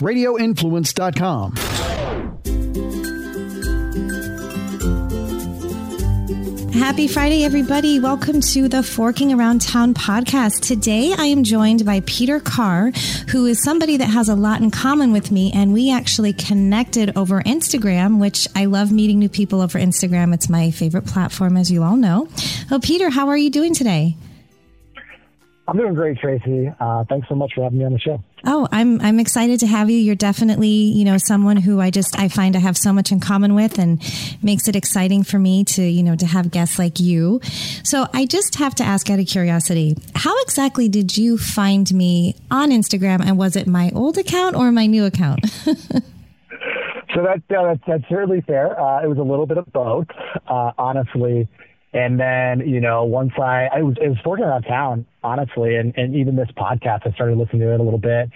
radioinfluence.com. Happy Friday, everybody. Welcome to the Forking Around Town podcast. Today, I am joined by Peter Carr, who is somebody that has a lot in common with me. And we actually connected over Instagram, which I love meeting new people over Instagram. It's my favorite platform, as you all know. Oh, Peter, how are you doing today? I'm doing great, Tracy. Uh, thanks so much for having me on the show. Oh, I'm I'm excited to have you. You're definitely, you know, someone who I just I find I have so much in common with and makes it exciting for me to, you know, to have guests like you. So, I just have to ask out of curiosity, how exactly did you find me on Instagram and was it my old account or my new account? so that, uh, that's, that's certainly fair. Uh, it was a little bit of both, uh, honestly. And then, you know, once I, I was, I was working around town, honestly, and, and even this podcast, I started listening to it a little bit.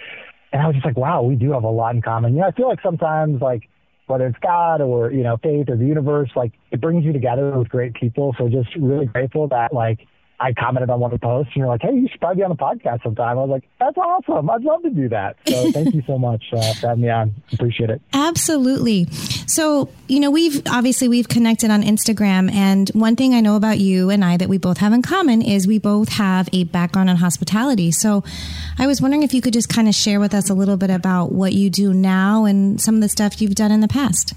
And I was just like, wow, we do have a lot in common. You know, I feel like sometimes, like, whether it's God or, you know, faith or the universe, like, it brings you together with great people. So just really grateful that, like, I commented on one of the posts and you're like, hey, you should probably be on the podcast sometime. I was like, that's awesome. I'd love to do that. So thank you so much uh, for having me on. Appreciate it. Absolutely. So, you know, we've obviously we've connected on Instagram and one thing I know about you and I that we both have in common is we both have a background in hospitality. So I was wondering if you could just kind of share with us a little bit about what you do now and some of the stuff you've done in the past.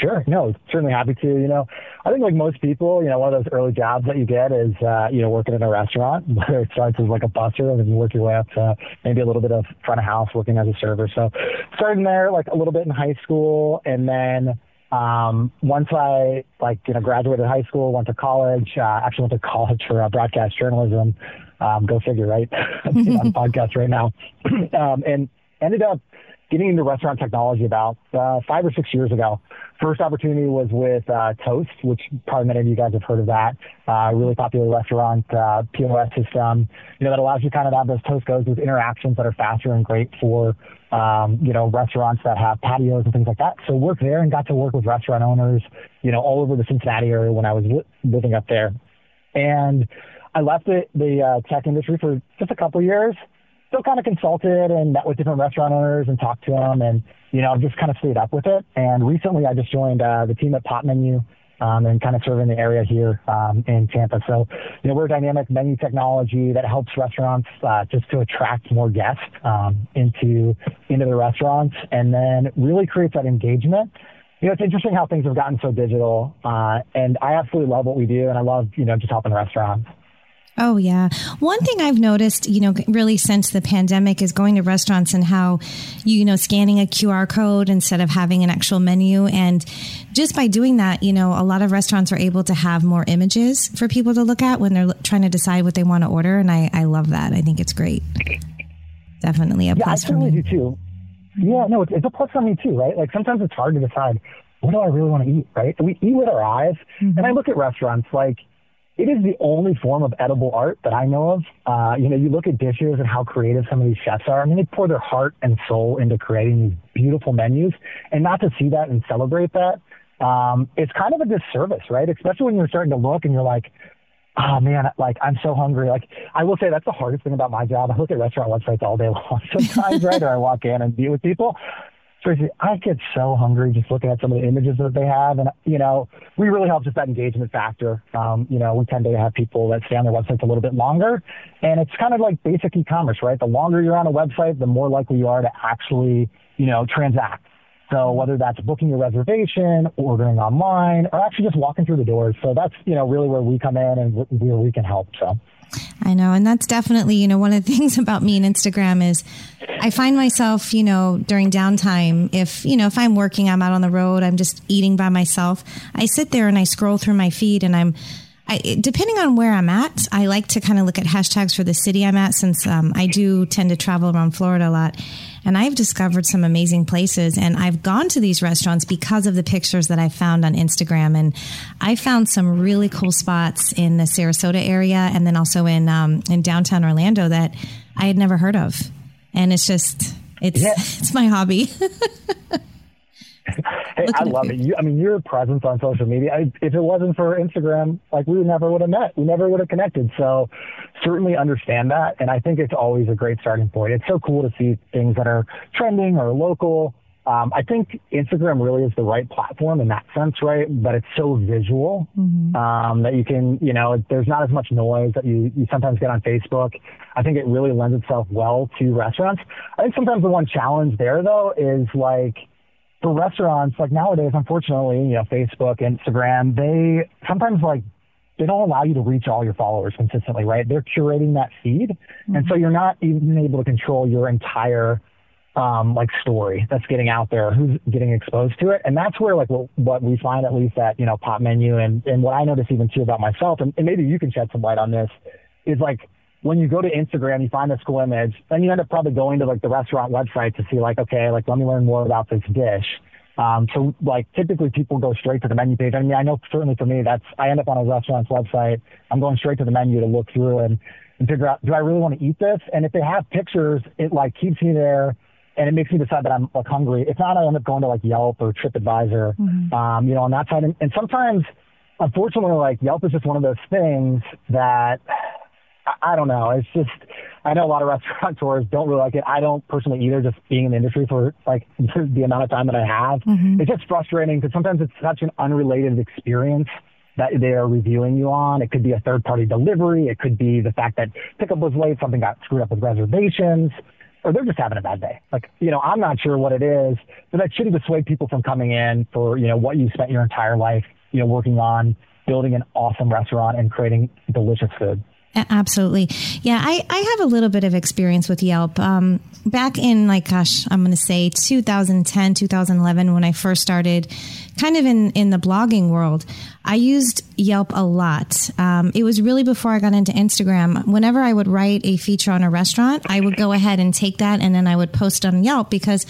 Sure. No, certainly happy to. You know, I think like most people, you know, one of those early jobs that you get is, uh, you know, working in a restaurant, whether it starts as like a busser and then you work your way up to maybe a little bit of front of house working as a server. So starting there like a little bit in high school and then, um, once I like, you know, graduated high school, went to college, uh, actually went to college for uh, broadcast journalism. Um, go figure, right? I'm on podcast right now. um, and ended up getting into restaurant technology about uh, five or six years ago. First opportunity was with uh, Toast, which probably many of you guys have heard of that. Uh, really popular restaurant uh, POS system, you know, that allows you kind of have those Toast goes with interactions that are faster and great for, um, you know, restaurants that have patios and things like that. So worked there and got to work with restaurant owners, you know, all over the Cincinnati area when I was li- living up there. And I left the, the uh, tech industry for just a couple years still kind of consulted and met with different restaurant owners and talked to them and, you know, I've just kind of stayed up with it. And recently I just joined uh, the team at Pop Menu um, and kind of serving the area here um, in Tampa. So, you know, we're a dynamic menu technology that helps restaurants uh, just to attract more guests um, into into the restaurants and then really creates that engagement. You know, it's interesting how things have gotten so digital, uh, and I absolutely love what we do, and I love, you know, just helping restaurants. Oh, yeah. One thing I've noticed, you know, really since the pandemic is going to restaurants and how, you know, scanning a QR code instead of having an actual menu. And just by doing that, you know, a lot of restaurants are able to have more images for people to look at when they're trying to decide what they want to order. And I, I love that. I think it's great. Definitely a yeah, plus I certainly do too. Yeah, no, it's, it's a plus for me too, right? Like sometimes it's hard to decide what do I really want to eat, right? We eat with our eyes. Mm-hmm. And I look at restaurants like, it is the only form of edible art that I know of. Uh, you know, you look at dishes and how creative some of these chefs are. I mean, they pour their heart and soul into creating these beautiful menus, and not to see that and celebrate that, um, it's kind of a disservice, right? Especially when you're starting to look and you're like, oh man, like I'm so hungry. Like I will say that's the hardest thing about my job. I look at restaurant websites all day long sometimes, right? Or I walk in and meet with people. Tracy, I get so hungry just looking at some of the images that they have. And, you know, we really help just that engagement factor. Um, you know, we tend to have people that stay on their websites a little bit longer. And it's kind of like basic e-commerce, right? The longer you're on a website, the more likely you are to actually, you know, transact. So whether that's booking your reservation, ordering online, or actually just walking through the doors. So that's, you know, really where we come in and where we can help. So. I know. And that's definitely, you know, one of the things about me and Instagram is I find myself, you know, during downtime, if, you know, if I'm working, I'm out on the road, I'm just eating by myself, I sit there and I scroll through my feed and I'm, I, depending on where I'm at, I like to kind of look at hashtags for the city I'm at since um, I do tend to travel around Florida a lot. And I've discovered some amazing places and I've gone to these restaurants because of the pictures that I found on Instagram. And I found some really cool spots in the Sarasota area and then also in, um, in downtown Orlando that I had never heard of. And it's just, it's, yeah. it's my hobby. hey, I love it. You, I mean, your presence on social media. I, if it wasn't for Instagram, like we never would have met. We never would have connected. So, certainly understand that. And I think it's always a great starting point. It's so cool to see things that are trending or local. Um, I think Instagram really is the right platform in that sense, right? But it's so visual mm-hmm. um, that you can, you know, there's not as much noise that you, you sometimes get on Facebook. I think it really lends itself well to restaurants. I think sometimes the one challenge there, though, is like for restaurants, like nowadays, unfortunately, you know, Facebook, Instagram, they sometimes like they don't allow you to reach all your followers consistently, right? They're curating that feed. Mm-hmm. And so you're not even able to control your entire um, like story that's getting out there, who's getting exposed to it. And that's where like what, what we find at least at, you know, Pop Menu and, and what I notice even too about myself, and, and maybe you can shed some light on this, is like when you go to Instagram, you find the school image, then you end up probably going to like the restaurant website to see like, okay, like let me learn more about this dish. Um, so like typically people go straight to the menu page. I mean, I know certainly for me, that's, I end up on a restaurant's website. I'm going straight to the menu to look through and, and figure out, do I really want to eat this? And if they have pictures, it like keeps me there and it makes me decide that I'm like hungry. If not, I end up going to like Yelp or TripAdvisor, mm-hmm. um, you know, on that side. And, and sometimes, unfortunately, like Yelp is just one of those things that I, I don't know. It's just, I know a lot of restaurateurs don't really like it. I don't personally either, just being in the industry for like the amount of time that I have. Mm-hmm. It's just frustrating because sometimes it's such an unrelated experience that they are reviewing you on. It could be a third party delivery. It could be the fact that pickup was late, something got screwed up with reservations, or they're just having a bad day. Like, you know, I'm not sure what it is, but that shouldn't dissuade people from coming in for, you know, what you spent your entire life, you know, working on building an awesome restaurant and creating delicious food. Absolutely. Yeah, I, I have a little bit of experience with Yelp. Um, back in, like, gosh, I'm going to say 2010, 2011, when I first started kind of in, in the blogging world, I used Yelp a lot. Um, it was really before I got into Instagram. Whenever I would write a feature on a restaurant, I would go ahead and take that and then I would post on Yelp because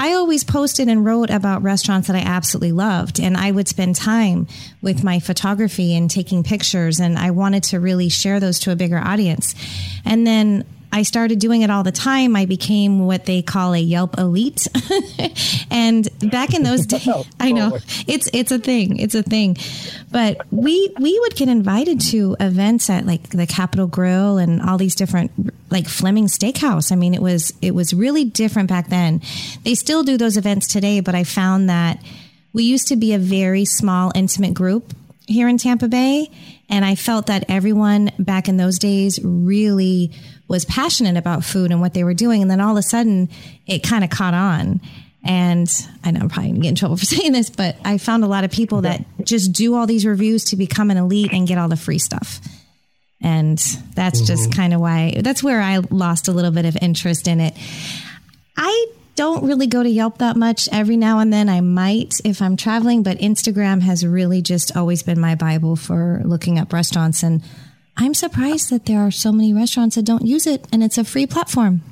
I always posted and wrote about restaurants that I absolutely loved. And I would spend time with my photography and taking pictures. And I wanted to really share those to a bigger audience. And then I started doing it all the time. I became what they call a Yelp elite. and back in those days, oh, I know it's it's a thing. It's a thing. But we we would get invited to events at like the Capital Grille and all these different like Fleming Steakhouse. I mean, it was it was really different back then. They still do those events today, but I found that we used to be a very small intimate group here in Tampa Bay and I felt that everyone back in those days really was passionate about food and what they were doing. And then all of a sudden it kind of caught on. And I know I'm probably gonna get in trouble for saying this, but I found a lot of people that just do all these reviews to become an elite and get all the free stuff. And that's mm-hmm. just kind of why, that's where I lost a little bit of interest in it. I don't really go to Yelp that much. Every now and then I might if I'm traveling, but Instagram has really just always been my Bible for looking up restaurants. And I'm surprised that there are so many restaurants that don't use it and it's a free platform.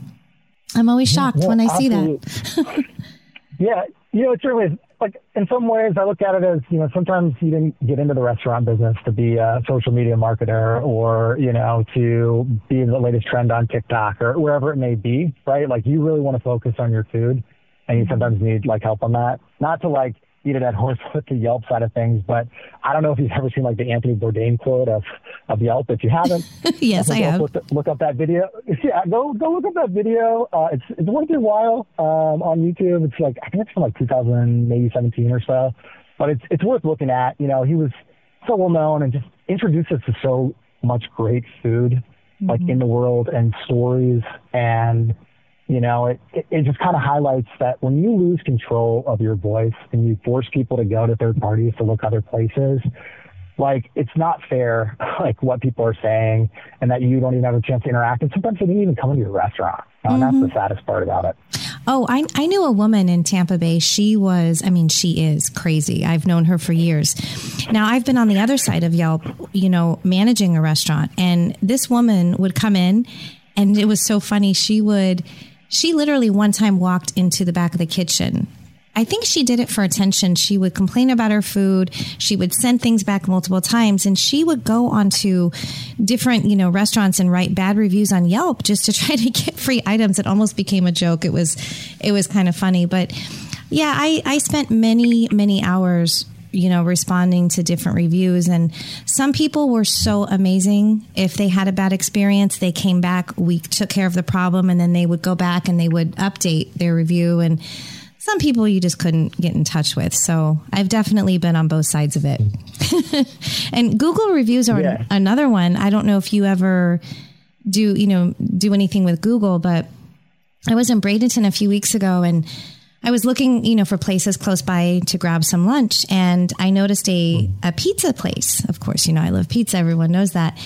I'm always shocked yeah, when I absolutely. see that. yeah, you know, it's is. Like in some ways, I look at it as you know, sometimes you didn't get into the restaurant business to be a social media marketer or you know to be the latest trend on TikTok or wherever it may be, right? Like you really want to focus on your food, and you mm-hmm. sometimes need like help on that. Not to like beat a dead horse with the Yelp side of things, but I don't know if you've ever seen like the Anthony Bourdain quote of, of Yelp. If you haven't, yes, I, have. Look, look, up that video. Yeah, go go look up that video. Uh, it's it's worth a while um, on YouTube. It's like I think it's from like 2000, maybe 17 or so, but it's it's worth looking at. You know, he was so well known and just introduced us to so much great food, mm-hmm. like in the world and stories and you know, it, it, it just kind of highlights that when you lose control of your voice and you force people to go to third parties to look other places, like it's not fair, like what people are saying, and that you don't even have a chance to interact. And sometimes they didn't even come into your restaurant. Mm-hmm. And that's the mm-hmm. saddest part about it. Oh, I, I knew a woman in Tampa Bay. She was, I mean, she is crazy. I've known her for years. Now, I've been on the other side of Yelp, you know, managing a restaurant, and this woman would come in, and it was so funny. She would, she literally one time walked into the back of the kitchen. I think she did it for attention. She would complain about her food. She would send things back multiple times and she would go onto different, you know, restaurants and write bad reviews on Yelp just to try to get free items. It almost became a joke. It was, it was kind of funny, but yeah, I, I spent many, many hours you know, responding to different reviews. And some people were so amazing. If they had a bad experience, they came back, we took care of the problem, and then they would go back and they would update their review. And some people you just couldn't get in touch with. So I've definitely been on both sides of it. and Google reviews are yeah. another one. I don't know if you ever do, you know, do anything with Google, but I was in Bradenton a few weeks ago and I was looking, you know, for places close by to grab some lunch, and I noticed a, a pizza place. Of course, you know I love pizza; everyone knows that.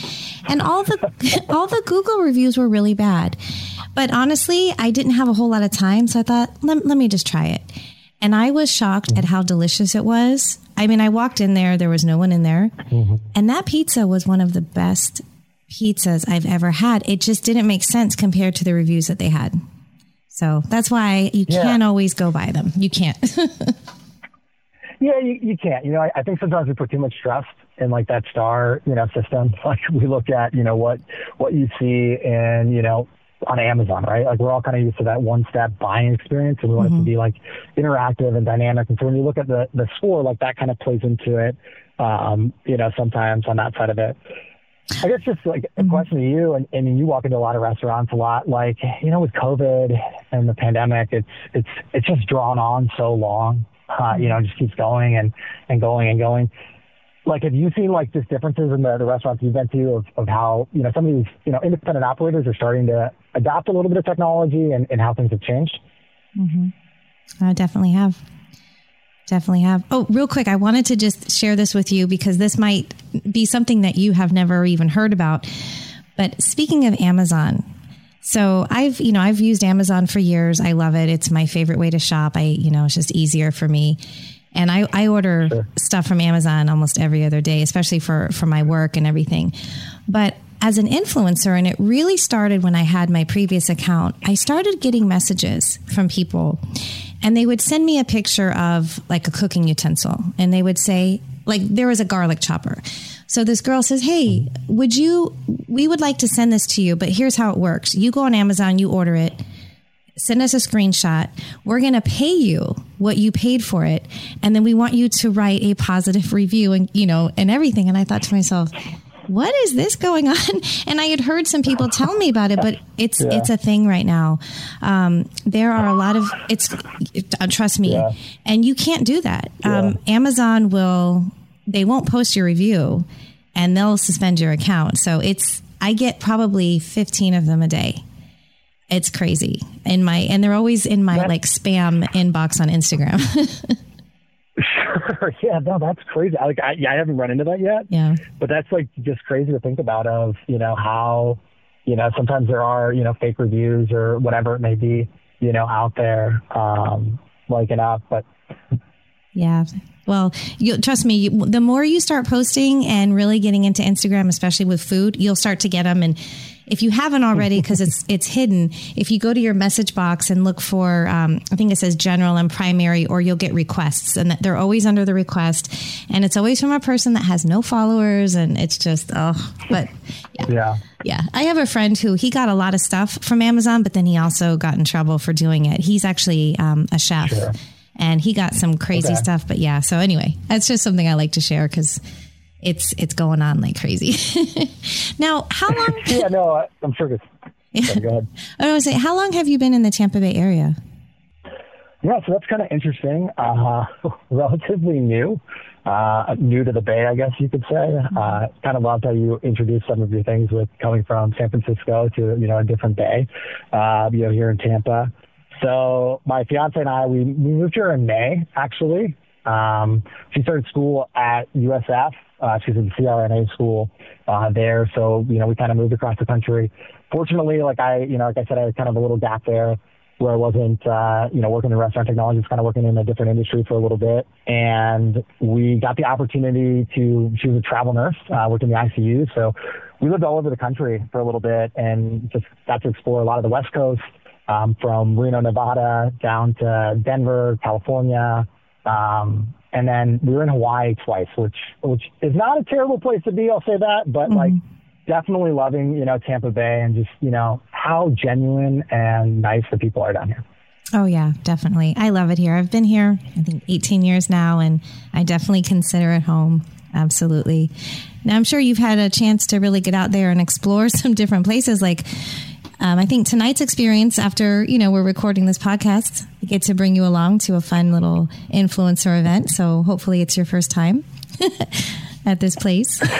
And all the all the Google reviews were really bad. But honestly, I didn't have a whole lot of time, so I thought, let, let me just try it. And I was shocked at how delicious it was. I mean, I walked in there; there was no one in there, mm-hmm. and that pizza was one of the best pizzas I've ever had. It just didn't make sense compared to the reviews that they had. So that's why you can't always go by them. You can't. yeah, you, you can't. You know, I, I think sometimes we put too much trust in like that star, you know, system. Like we look at, you know, what what you see and, you know, on Amazon, right? Like we're all kind of used to that one step buying experience and we want mm-hmm. it to mm-hmm. be like interactive and dynamic. And so when you look at the, the score, like that kind of plays into it, um, you know, sometimes on that side of it. I guess just like a mm-hmm. question to you, and, and you walk into a lot of restaurants a lot. Like you know, with COVID and the pandemic, it's it's it's just drawn on so long. Uh, you know, just keeps going and and going and going. Like, have you seen like just differences in the, the restaurants you've been to of, of how you know some of these you know independent operators are starting to adopt a little bit of technology and, and how things have changed? Mm-hmm. I definitely have. Definitely have. Oh, real quick, I wanted to just share this with you because this might be something that you have never even heard about. But speaking of Amazon, so I've, you know, I've used Amazon for years. I love it. It's my favorite way to shop. I, you know, it's just easier for me. And I, I order sure. stuff from Amazon almost every other day, especially for, for my work and everything. But as an influencer, and it really started when I had my previous account, I started getting messages from people and they would send me a picture of like a cooking utensil. And they would say like there was a garlic chopper. So this girl says hey would you we would like to send this to you but here's how it works. You go on amazon you order it send us a screenshot. We're going to pay you what you paid for it and then we want you to write a positive review and you know and everything. And i thought to myself what is this going on? And I had heard some people tell me about it, but it's yeah. it's a thing right now. Um, there are a lot of it's uh, trust me, yeah. and you can't do that. Yeah. Um, Amazon will they won't post your review, and they'll suspend your account. So it's I get probably fifteen of them a day. It's crazy in my and they're always in my like spam inbox on Instagram. Sure. Yeah. No, that's crazy. I, like, I, yeah, I haven't run into that yet. Yeah. But that's like just crazy to think about. Of you know how, you know, sometimes there are you know fake reviews or whatever it may be, you know, out there, um, like it up. But yeah. Well, you trust me. You, the more you start posting and really getting into Instagram, especially with food, you'll start to get them and if you haven't already, because it's it's hidden, if you go to your message box and look for, um, I think it says general and primary, or you'll get requests, and they're always under the request, and it's always from a person that has no followers, and it's just oh, but yeah. yeah. Yeah, I have a friend who he got a lot of stuff from Amazon, but then he also got in trouble for doing it. He's actually um, a chef, sure. and he got some crazy okay. stuff. But yeah, so anyway, that's just something I like to share because it's it's going on like crazy. now, how long? yeah, no, I'm sure it's. Yeah. Go ahead. I was say, how long have you been in the Tampa Bay area? Yeah, so that's kind of interesting. Uh, relatively new, uh, new to the Bay, I guess you could say. Mm-hmm. Uh, kind of loved how you introduced some of your things with coming from San Francisco to you know a different Bay, uh, you know here in Tampa. So my fiance and I, we, we moved here in May actually. Um, she started school at USF uh, she's in CRNA school uh, there, so you know we kind of moved across the country. Fortunately, like I, you know, like I said, I had kind of a little gap there where I wasn't, uh, you know, working in restaurant technology, was kind of working in a different industry for a little bit. And we got the opportunity to, she was a travel nurse, uh, worked in the ICU. So we lived all over the country for a little bit and just got to explore a lot of the West Coast, um, from Reno, Nevada down to Denver, California, um, and then we were in Hawaii twice, which which is not a terrible place to be. I'll say that, but mm-hmm. like definitely loving you know Tampa Bay and just you know how genuine and nice the people are down here. Oh yeah, definitely. I love it here. I've been here, I think 18 years now, and I definitely consider it home. Absolutely. Now I'm sure you've had a chance to really get out there and explore some different places. Like, um, I think tonight's experience, after you know we're recording this podcast, we get to bring you along to a fun little influencer event. So hopefully, it's your first time at this place.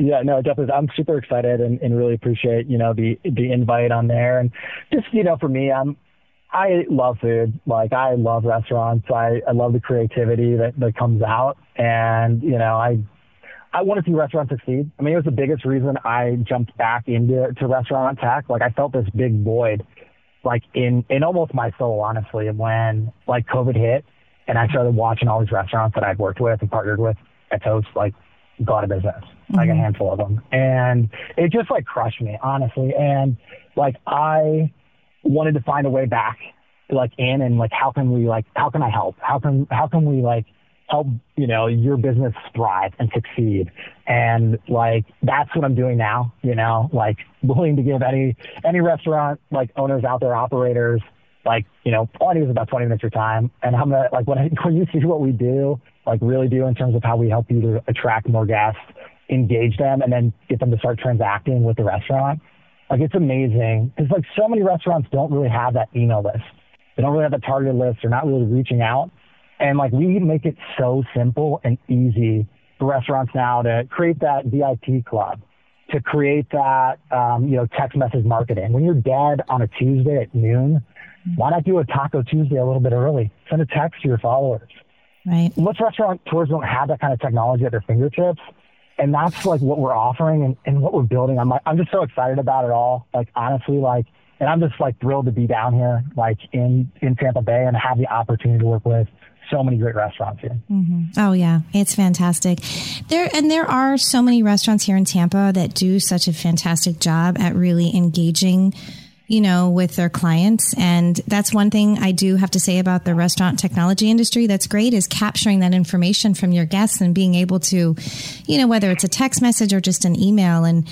Yeah, no, definitely. I'm super excited and, and really appreciate, you know, the the invite on there. And just, you know, for me, I'm I love food. Like I love restaurants. I, I love the creativity that, that comes out. And, you know, I I want to see restaurants succeed. I mean, it was the biggest reason I jumped back into to restaurant tech. Like I felt this big void, like in in almost my soul, honestly, when like COVID hit, and I started watching all these restaurants that I'd worked with and partnered with at Toast, like go out of business, mm-hmm. like a mm-hmm. handful of them. And it just like crushed me, honestly. And like I wanted to find a way back, like in and like how can we like how can I help? How can how can we like help you know your business thrive and succeed and like that's what i'm doing now you know like willing to give any any restaurant like owners out there operators like you know all i need is about 20 minutes of your time and i'm gonna like when I, when you see what we do like really do in terms of how we help you to attract more guests, engage them, and then get them to start transacting with the restaurant. Like it's amazing because like so many restaurants don't really have that email list. They don't really have the targeted list. They're not really reaching out. And like we make it so simple and easy for restaurants now to create that VIP club, to create that um, you know text message marketing. When you're dead on a Tuesday at noon, why not do a Taco Tuesday a little bit early? Send a text to your followers. Right. Most restaurateurs don't have that kind of technology at their fingertips. And that's like what we're offering and, and what we're building. I'm like, I'm just so excited about it all. Like honestly, like, and I'm just like thrilled to be down here, like in, in Tampa Bay and have the opportunity to work with so many great restaurants here. Mm-hmm. Oh yeah, it's fantastic. There and there are so many restaurants here in Tampa that do such a fantastic job at really engaging you know, with their clients. And that's one thing I do have to say about the restaurant technology industry that's great is capturing that information from your guests and being able to, you know, whether it's a text message or just an email. And,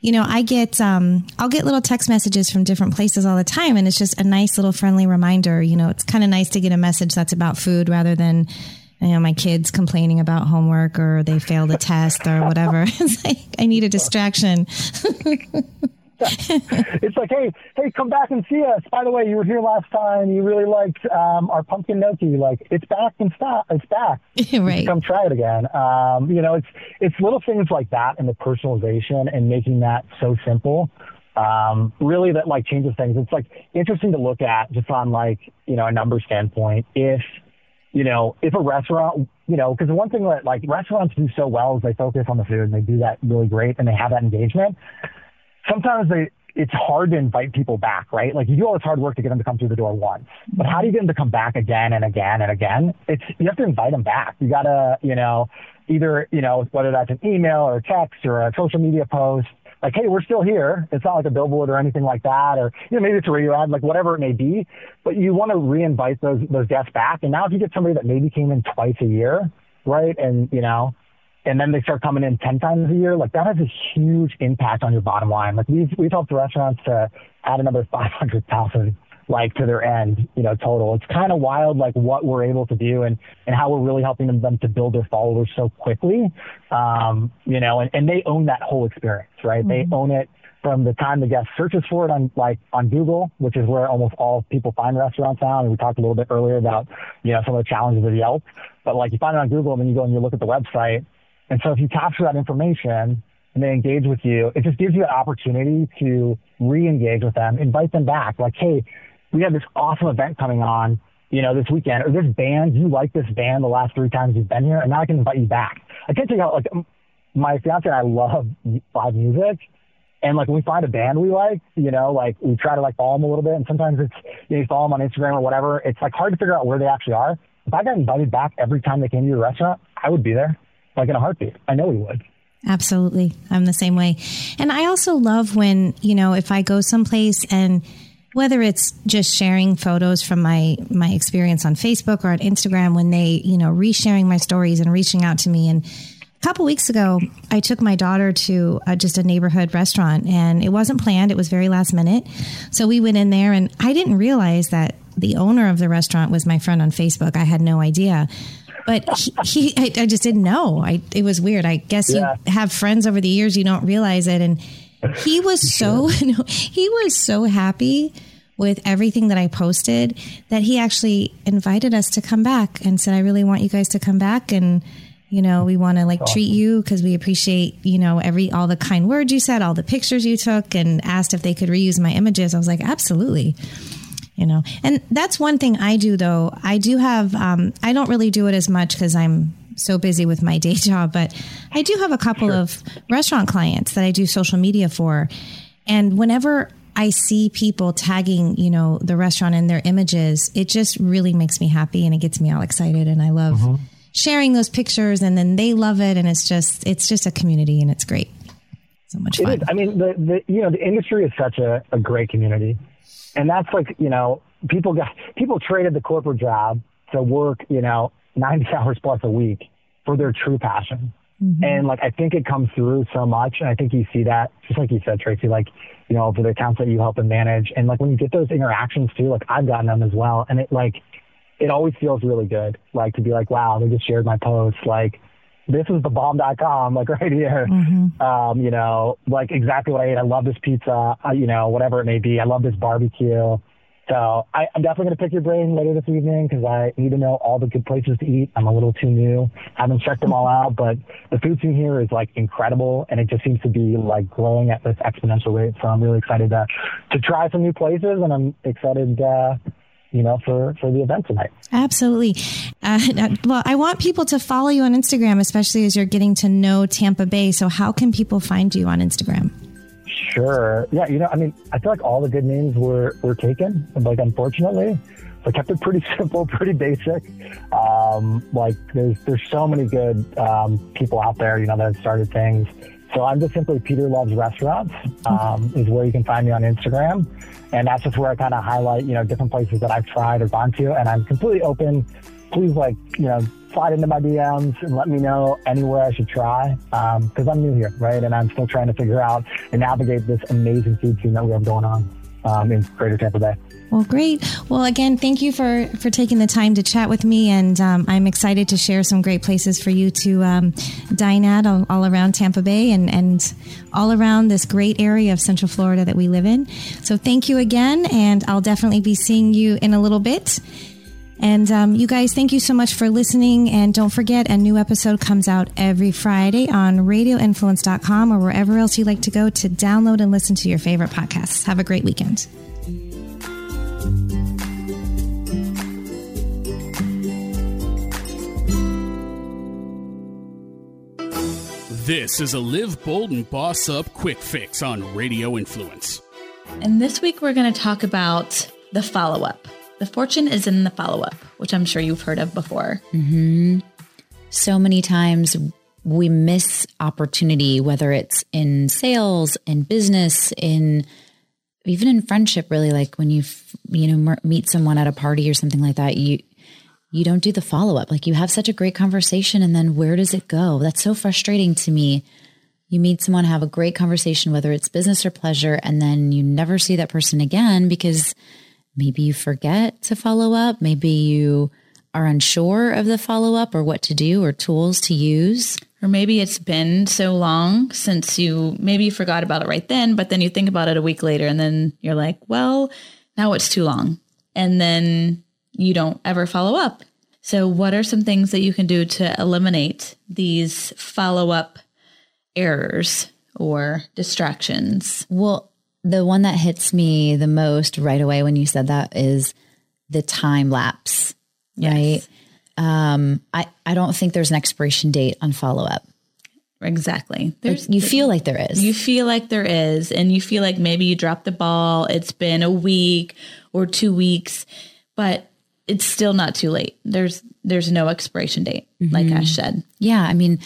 you know, I get, um, I'll get little text messages from different places all the time. And it's just a nice little friendly reminder. You know, it's kind of nice to get a message that's about food rather than, you know, my kids complaining about homework or they failed a test or whatever. it's like, I need a distraction. it's like, hey, hey, come back and see us. By the way, you were here last time. You really liked um, our pumpkin gnocchi. Like, it's back and stop. It's back. right. Come try it again. Um, you know, it's it's little things like that and the personalization and making that so simple. Um, really, that like changes things. It's like interesting to look at just on like you know a number standpoint. If you know, if a restaurant, you know, because the one thing that like restaurants do so well is they focus on the food and they do that really great and they have that engagement sometimes they, it's hard to invite people back, right? Like you do all this hard work to get them to come through the door once, but how do you get them to come back again and again and again? It's, you have to invite them back. You gotta, you know, either, you know, whether that's an email or a text or a social media post, like, hey, we're still here. It's not like a billboard or anything like that, or you know, maybe it's a radio ad, like whatever it may be. But you want to re-invite those those guests back. And now, if you get somebody that maybe came in twice a year, right, and you know, and then they start coming in 10 times a year, like that has a huge impact on your bottom line. Like we've, we've helped restaurants to add another 500,000 like to their end, you know, total. It's kind of wild, like what we're able to do and, and how we're really helping them, them to build their followers so quickly. Um, you know, and, and they own that whole experience, right? Mm-hmm. They own it from the time the guest searches for it on like on Google, which is where almost all people find restaurants now. And we talked a little bit earlier about, you know, some of the challenges of Yelp, but like you find it on Google and then you go and you look at the website and so if you capture that information and they engage with you, it just gives you an opportunity to re-engage with them, invite them back. Like, hey, we have this awesome event coming on, you know, this weekend, or this band, you like this band the last three times you've been here, and now I can invite you back. I can't tell you how, like, my fiance and I love live music. And like when we find a band we like, you know, like we try to like follow them a little bit. And sometimes it's, you know, you follow them on Instagram or whatever. It's like hard to figure out where they actually are. If I got invited back every time they came to your restaurant, I would be there like in a heartbeat. I know he would. Absolutely. I'm the same way. And I also love when, you know, if I go someplace and whether it's just sharing photos from my my experience on Facebook or on Instagram when they, you know, resharing my stories and reaching out to me and A couple weeks ago, I took my daughter to uh, just a neighborhood restaurant, and it wasn't planned. It was very last minute. So we went in there, and I didn't realize that the owner of the restaurant was my friend on Facebook. I had no idea. But he, he I, I, just didn't know. I, it was weird. I guess yeah. you have friends over the years, you don't realize it. And he was so, he was so happy with everything that I posted that he actually invited us to come back and said, I really want you guys to come back. And, you know, we want to like awesome. treat you because we appreciate, you know, every, all the kind words you said, all the pictures you took and asked if they could reuse my images. I was like, absolutely you know and that's one thing i do though i do have um, i don't really do it as much because i'm so busy with my day job but i do have a couple sure. of restaurant clients that i do social media for and whenever I see people tagging, you know, the restaurant in their images, it just really makes me happy and it gets me all excited. And I love mm-hmm. sharing those pictures and then they love it. And it's just, it's just a community and it's great. So much fun. It is. I mean, the, the, you know, the industry is such a, a great community. And that's like, you know, people got, people traded the corporate job to work, you know, 90 hours plus a week for their true passion. Mm-hmm. And like, I think it comes through so much. And I think you see that, just like you said, Tracy, like, you know, for the accounts that you help them manage. And like when you get those interactions too, like I've gotten them as well. And it like, it always feels really good. Like to be like, wow, they just shared my post. Like, this is the bomb.com, like right here. Mm-hmm. Um, you know, like exactly what I ate. I love this pizza, uh, you know, whatever it may be. I love this barbecue. So I, am definitely going to pick your brain later this evening because I need to know all the good places to eat. I'm a little too new. I haven't checked them all out, but the food scene here is like incredible and it just seems to be like growing at this exponential rate. So I'm really excited to, to try some new places and I'm excited, uh, you know, for, for the event tonight. Absolutely. Uh, well, I want people to follow you on Instagram, especially as you're getting to know Tampa Bay. So how can people find you on Instagram? Sure. Yeah. You know, I mean, I feel like all the good names were, were taken, like, unfortunately. So I kept it pretty simple, pretty basic. Um, like, there's, there's so many good um, people out there, you know, that have started things. So I'm just simply Peter Loves Restaurants um, is where you can find me on Instagram. And that's just where I kind of highlight, you know, different places that I've tried or gone to. And I'm completely open. Please, like, you know, slide into my DMs and let me know anywhere I should try because um, I'm new here, right? And I'm still trying to figure out and navigate this amazing food scene that we have going on um, in Greater Tampa Bay. Well, great. Well, again, thank you for for taking the time to chat with me, and um, I'm excited to share some great places for you to um, dine at all, all, around Tampa Bay and and all around this great area of Central Florida that we live in. So, thank you again, and I'll definitely be seeing you in a little bit. And um, you guys, thank you so much for listening. And don't forget, a new episode comes out every Friday on radioinfluence.com or wherever else you like to go to download and listen to your favorite podcasts. Have a great weekend. This is a Live Bold and Boss Up quick fix on Radio Influence. And this week we're going to talk about the follow up. The fortune is in the follow up, which I'm sure you've heard of before. Mm-hmm. So many times we miss opportunity, whether it's in sales, in business, in even in friendship. Really, like when you you know meet someone at a party or something like that, you you don't do the follow up. Like you have such a great conversation, and then where does it go? That's so frustrating to me. You meet someone, have a great conversation, whether it's business or pleasure, and then you never see that person again because maybe you forget to follow up. Maybe you are unsure of the follow up or what to do or tools to use. Or maybe it's been so long since you maybe you forgot about it right then, but then you think about it a week later and then you're like, well, now it's too long. And then you don't ever follow up. So, what are some things that you can do to eliminate these follow up errors or distractions? Well, the one that hits me the most right away when you said that is the time lapse, yes. right? Um, I, I don't think there's an expiration date on follow up. Exactly. There's, you feel like there is. You feel like there is, and you feel like maybe you dropped the ball. It's been a week or two weeks, but it's still not too late. There's there's no expiration date, mm-hmm. like Ash said. Yeah, I mean,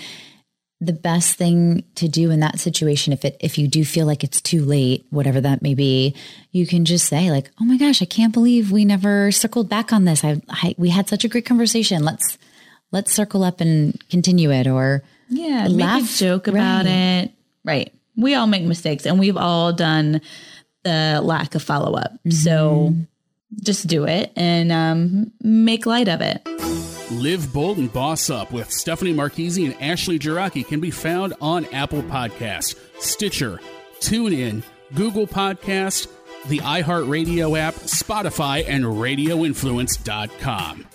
the best thing to do in that situation if it if you do feel like it's too late whatever that may be you can just say like oh my gosh i can't believe we never circled back on this I, I we had such a great conversation let's let's circle up and continue it or Yeah, Laugh, make a joke about right. it. Right. We all make mistakes and we've all done the lack of follow up. So just do it and um, make light of it. Live Bold and Boss Up with Stephanie Marchese and Ashley Jiraki can be found on Apple Podcast, Stitcher, TuneIn, Google Podcast, the iHeartRadio app, Spotify, and RadioInfluence.com.